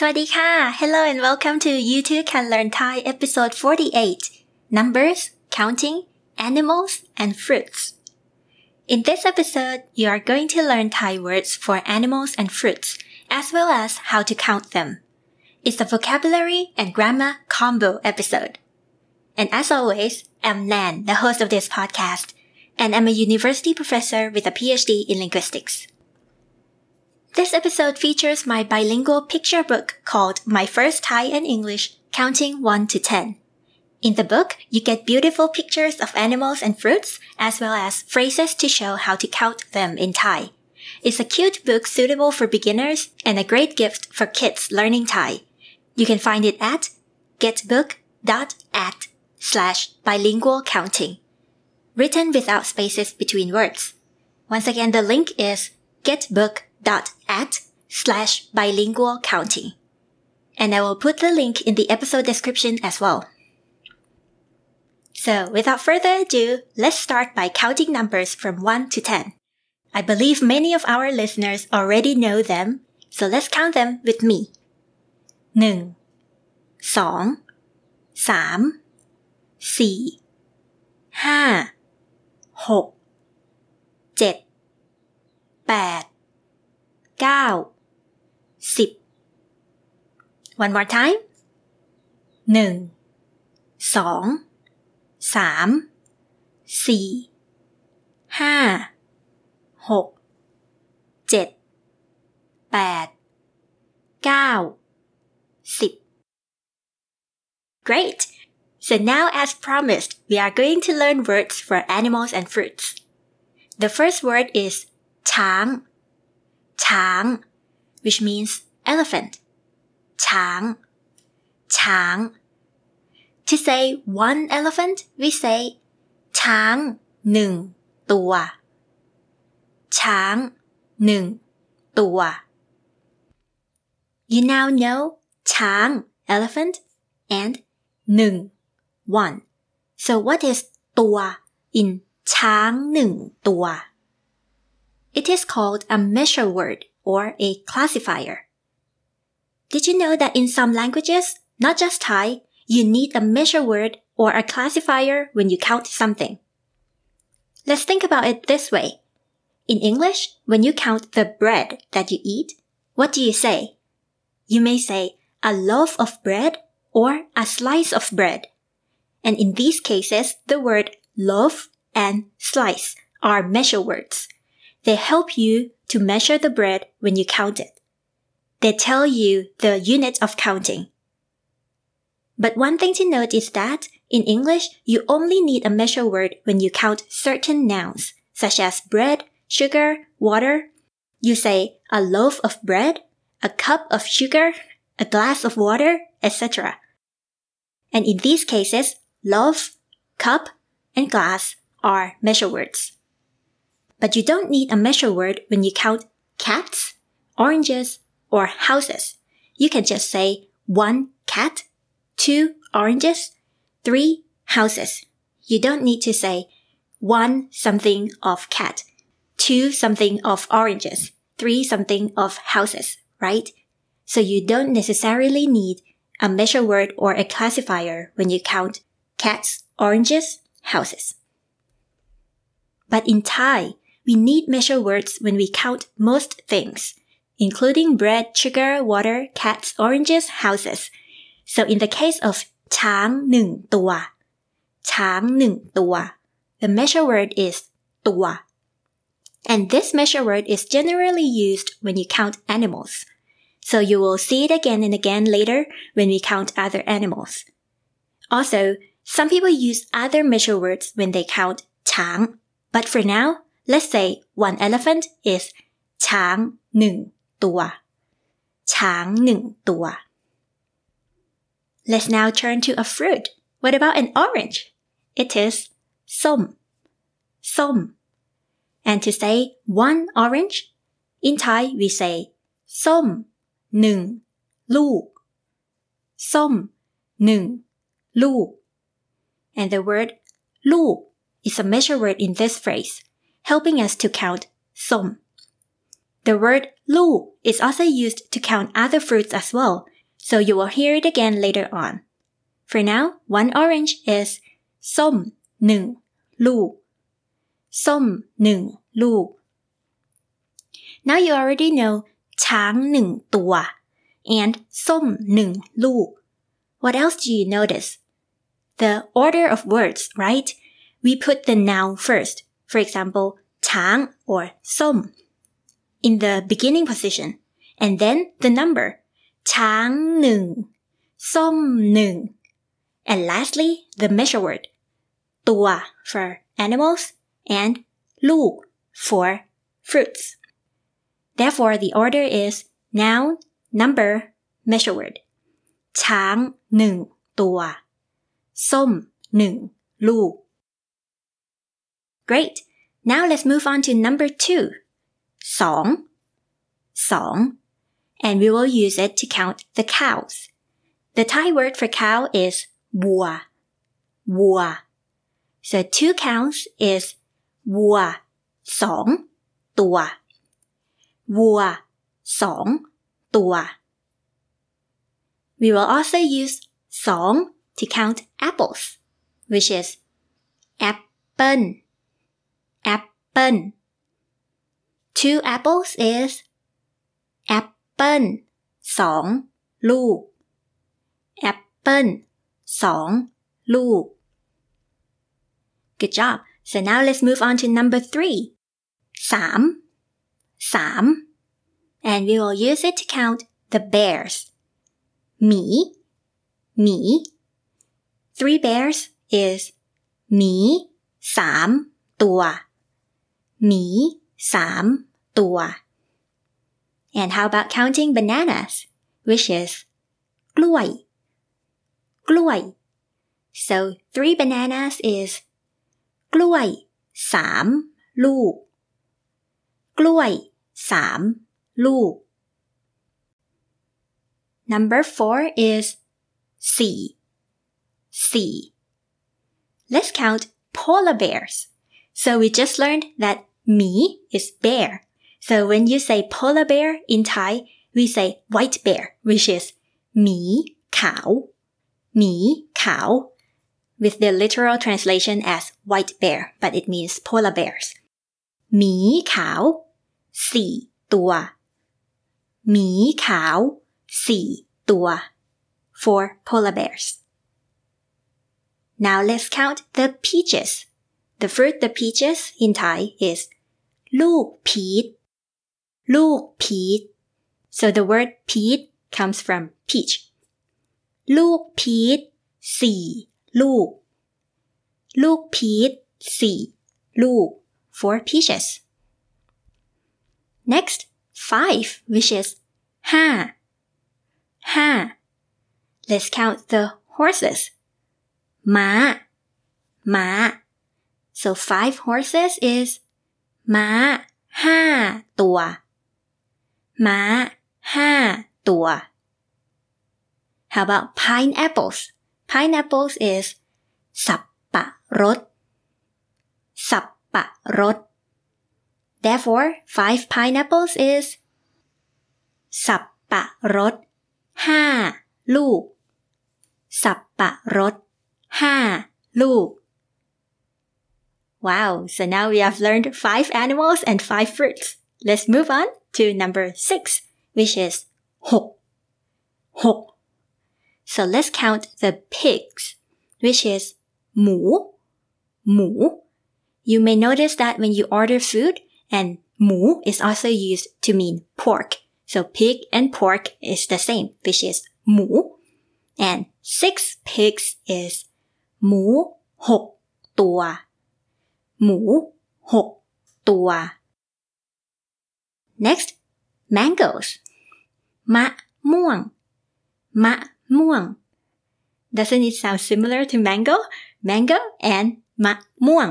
Swadika! Hello and welcome to You Too Can Learn Thai episode 48, Numbers, Counting, Animals, and Fruits. In this episode, you are going to learn Thai words for animals and fruits, as well as how to count them. It's a vocabulary and grammar combo episode. And as always, I'm Nan, the host of this podcast, and I'm a university professor with a PhD in linguistics. This episode features my bilingual picture book called My First Thai and English Counting 1 to 10. In the book, you get beautiful pictures of animals and fruits, as well as phrases to show how to count them in Thai. It's a cute book suitable for beginners and a great gift for kids learning Thai. You can find it at getbook.at slash bilingual counting. Written without spaces between words. Once again, the link is getbook.at slash bilingual counting. And I will put the link in the episode description as well. So without further ado, let's start by counting numbers from 1 to 10. I believe many of our listeners already know them, so let's count them with me. 1 2 3 4 5 6 7 8 9 10 One more time. 1 2 สามสี่ห้าหกเจ็ดแปดเก้าสิบ Great! So now as promised, we are going to learn words for animals and fruits. The first word is ช้าง ช้าง which means elephant ช้าง ช้าง To say one elephant, we say ช้างหนึ่งตัว ช้างหนึ่งตัว You now know ช้าง elephant and หนึ่ง one. So what is ตัว in ช้างหนึ่งตัว it is called a measure word or a classifier. Did you know that in some languages, not just Thai, you need a measure word or a classifier when you count something. Let's think about it this way. In English, when you count the bread that you eat, what do you say? You may say a loaf of bread or a slice of bread. And in these cases, the word loaf and slice are measure words. They help you to measure the bread when you count it. They tell you the unit of counting. But one thing to note is that in English, you only need a measure word when you count certain nouns, such as bread, sugar, water. You say a loaf of bread, a cup of sugar, a glass of water, etc. And in these cases, loaf, cup, and glass are measure words. But you don't need a measure word when you count cats, oranges, or houses. You can just say one cat, two oranges, three houses. You don't need to say one something of cat, two something of oranges, three something of houses, right? So you don't necessarily need a measure word or a classifier when you count cats, oranges, houses. But in Thai, we need measure words when we count most things, including bread, sugar, water, cats, oranges, houses. So in the case of ช้างหนึ่งตัว ช้างหนึ่งตัว the measure word is ตัว and this measure word is generally used when you count animals so you will see it again and again later when we count other animals also some people use other measure words when they count ช้าง but for now let's say one elephant is ช้างหนึ่งตัว ช้างหนึ่งตัว Let's now turn to a fruit. What about an orange? It is som. Som. And to say one orange, in Thai we say som nung lu. Som nung lu. And the word lu is a measure word in this phrase, helping us to count som. The word lu is also used to count other fruits as well, so you will hear it again later on. For now, one orange is ส้มหนึ่งลูกส้มหนึ่งลูก Now you already know ช้างหนึ่งตัว and ส้มหนึ่งลูก What else do you notice? The order of words, right? We put the noun first. For example, tang or som in the beginning position and then the number tang nung, som nung. And lastly, the measure word tua for animals and lu for fruits. Therefore, the order is noun, number, measure word. Tang nung tua, som nung lu. Great. Now let's move on to number two. Song. Song. And we will use it to count the cows. The Thai word for cow is bua. Bua. So two counts is bua. Song. Tua. Bua. Song. Tua. We will also use song to count apples, which is apple apple. Two apples is apple สองลูก apple สองลูก Good job. So now let's move on to number three. สามสาม and we will use it to count the bears. หมีหมี Three bears is หมีสามตัว หมีสามตัว And how about counting bananas, which is กล้วยกล้วย So three bananas is กล้วยสามลูกกล้วยสามลูก Number four is สี่สี่ Let's count polar bears. So we just learned that me is bear. So when you say polar bear in Thai, we say white bear, which is mi cow, mi cow, with the literal translation as white bear, but it means polar bears. Mi cow, si tua. Mi cow, si tua. For polar bears. Now let's count the peaches. The fruit the peaches in Thai is ลูกพีชลูกพีช So the word peach comes from peach. ลูกพีชสี่ลูก ลูกพีชสี่ลูก for peaches. Next, five, which is ห้าห้า Let's count the horses. ม้าม้า So five horses is ม้าห้าตัว ม้าห้าตัว How about pineapples? Pineapples is สับปะรด สับปะรด Therefore, five pineapples is สับปะรดห้าลูก สับปะรดห้าลูก Wow, so now we have learned five animals and five fruits. Let's move on to number six, which is ho. Ho. So let's count the pigs, which is mu, mu. You may notice that when you order food and mu is also used to mean pork. So pig and pork is the same, which is mu. And six pigs is mu ho. หมูหกตัว Next mangoes มะม่วงมะม่วง Doesn't it sound similar to mango? Mango and มะม่วง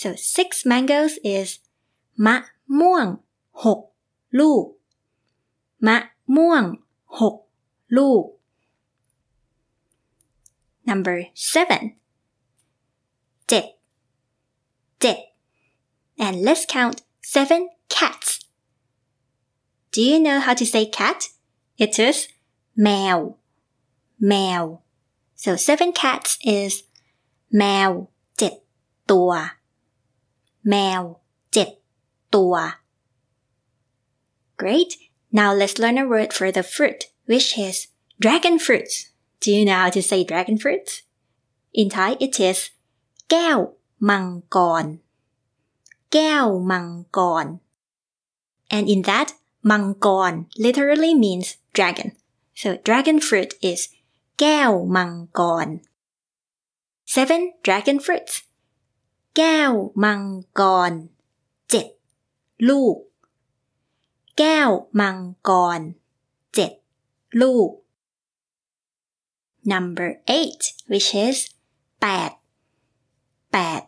So six mangoes is มะม่วงหกลูกมะม่วงหกลูก Number seven เจ็ดเจ็ด and let's count seven cats Do you know how to say cat? It is แมว แมว so seven cats is แมวเจ็ดตัว แมวเจ็ดตัว great now let's learn a word for the fruit which is dragon fruit do you know how to say dragon fruit in Thai it is แก้วมังกร แก้วมังกร and in that มังกร literally means dragon so dragon fruit is แก้วมังกร seven dragon fruits แก้วมังกรเจ็ดลูก แก้วมังกรเจ็ดลูก number eight which is แปดแปด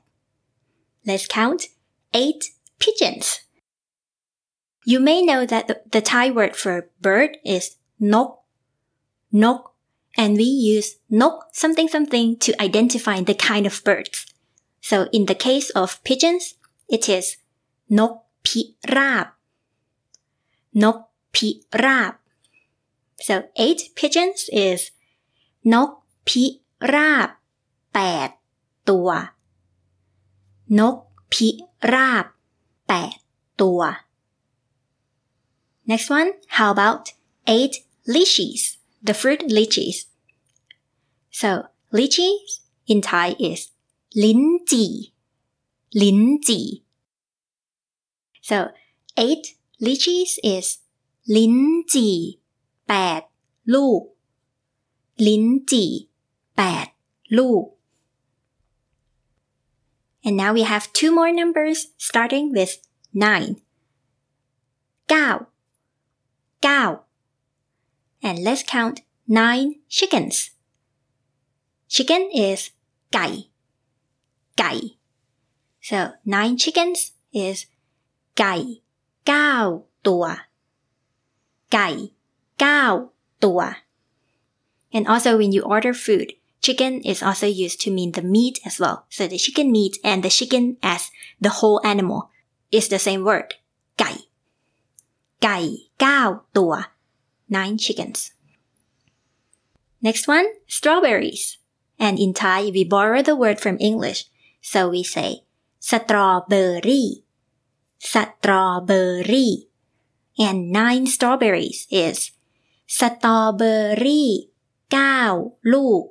let's count eight pigeons you may know that the, the Thai word for bird is นกนก and we use นก something something to identify the kind of birds so in the case of pigeons it is นกพิราบ นกพิราบ so eight pigeons is นกพิราบแปดตัว นก พิราบแปดตัว next one how about eight lychees the fruit lychees so lychees in Thai is ลิ้นจี่ลิ้นจี่ so eight lychees is ลิ้นจี่แปดลูก ลิ้นจี่แปดลูก and now we have two more numbers starting with nine เก้าเก้า and let's count nine chickens chicken is ไก่ไก่ so nine chickens is ไก่เก้าตัว ไก่เก้าตัว and also when you order food chicken is also used to mean the meat as well so the chicken meat and the chicken as the whole animal is the same word ไก่ ไก่เก้าตัว nine chickens next one strawberries and in Thai we borrow the word from English so we say strawberry strawberry and nine strawberries is สตรอเบอรี่เก้าลูก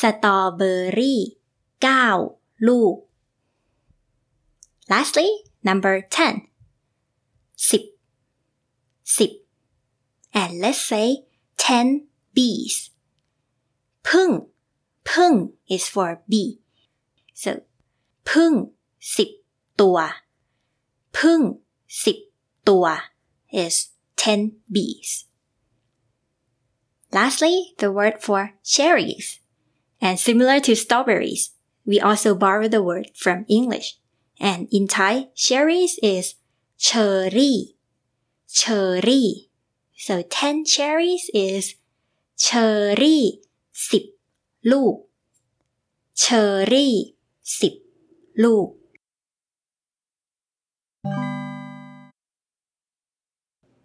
สตรอเบอรี่เก้าลูก lastly number ten สิบสิบ and let's say ten bees พึ่งพึ่ง is for bee so พึ่งสิบตัว พึ่งสิบตัว is ten bees Lastly, the word for cherries. And similar to strawberries, we also borrow the word from English. And in Thai, cherries is cherry, cherry. So 10 cherries is cherry, sip, lu. Cherry, sip, lu.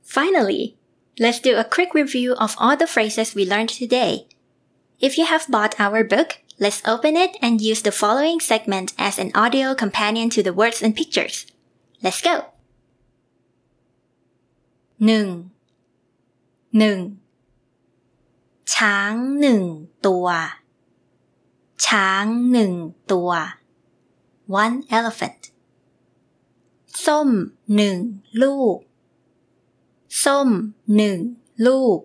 Finally, let's do a quick review of all the phrases we learned today If you have bought our book, let's open it and use the following segment as an audio companion to the words and pictures. Let's go! หนึ่งหนึ่งช้างหนึ่งตัว ช้างหนึ่งตัว one elephant ส้มหนึ่งลูก ส้มหนึ่งลูก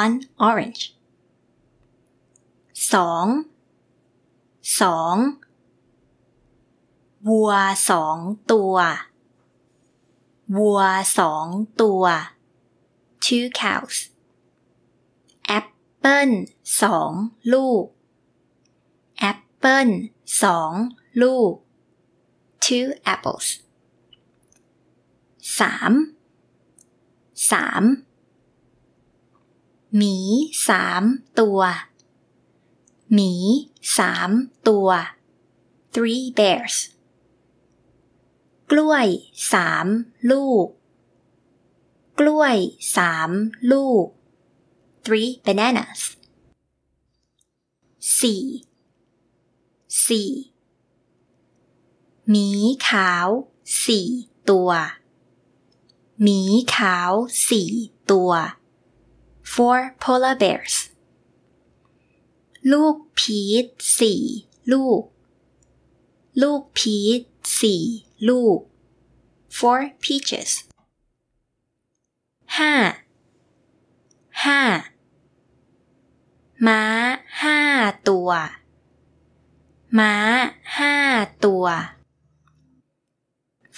one orange สองสองวัวสองตัว วัวสองตัว two cows แอปเปิ้ลสองลูก แอปเปิ้ลสองลูก two apples สามสามหมีสามตัว หมีสามตัว three bears กล้วยสามลูก กล้วยสามลูก three bananas สี่สี่หมีขาวสี่ตัวหมีขาวสี่ตัว four polar bears ลูกพีชสี่ลูก ลูกพีชสี่ลูก four peaches ห้าห้าม้าห้าตัว ม้าห้าตัว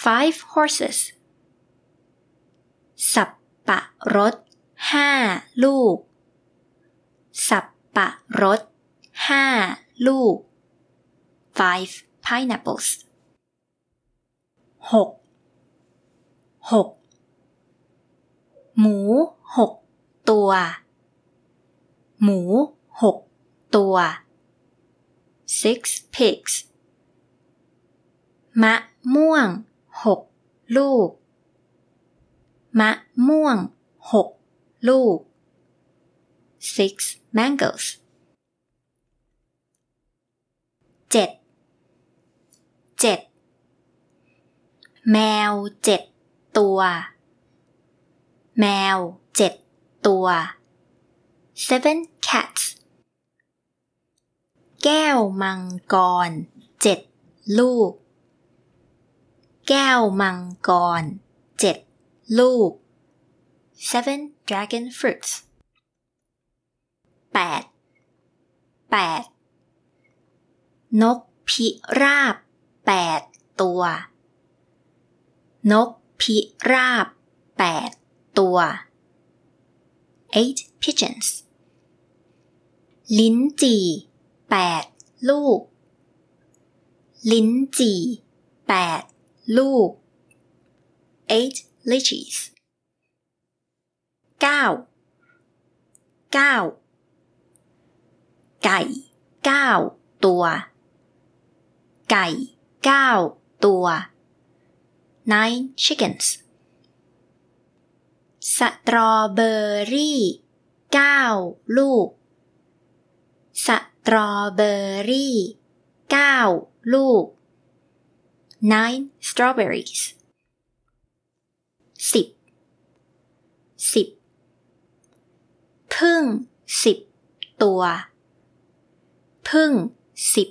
five horses สับปะรดห้าลูก สับปะรด ห้าลูก five pineapples หกหกหมูหกตัว หมูหกตัว six pigs มะม่วงหกลูก มะม่วงหกลูก six mangoes เจ็ดเจ็ดแมวเจ็ดตัว แมวเจ็ดตัว seven cats แก้วมังกรเจ็ดลูก แก้วมังกรเจ็ดลูก seven dragon fruits แปดแปด นกพิราบแปดตัว นกพิราบแปดตัว eight pigeons ลิ้นจี่แปดลูก ลิ้นจี่แปดลูก eight lychees เก้าเก้าไก่เก้าตัว ไก่เก้าตัว nine chickens สตรอเบอรี่เก้าลูก สตรอเบอรี่เก้าลูก nine strawberries สิบสิบพึ่งสิบตัว พึ่งสิบ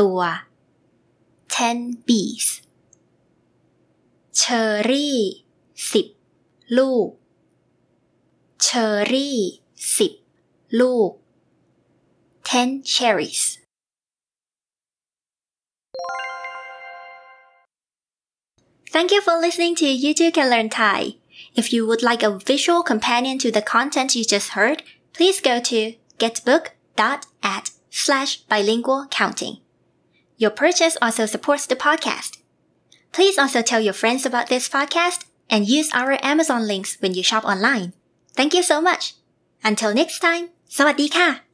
ตัว ten bees เชอรี่สิบลูก เชอรี่สิบลูก ten cherries Thank you for listening to YouTube Can Learn Thai. If you would like a visual companion to the content you just heard, please go to getbook.at slash bilingual counting. Your purchase also supports the podcast. Please also tell your friends about this podcast and use our Amazon links when you shop online. Thank you so much. Until next time, สวัสดีค่ะ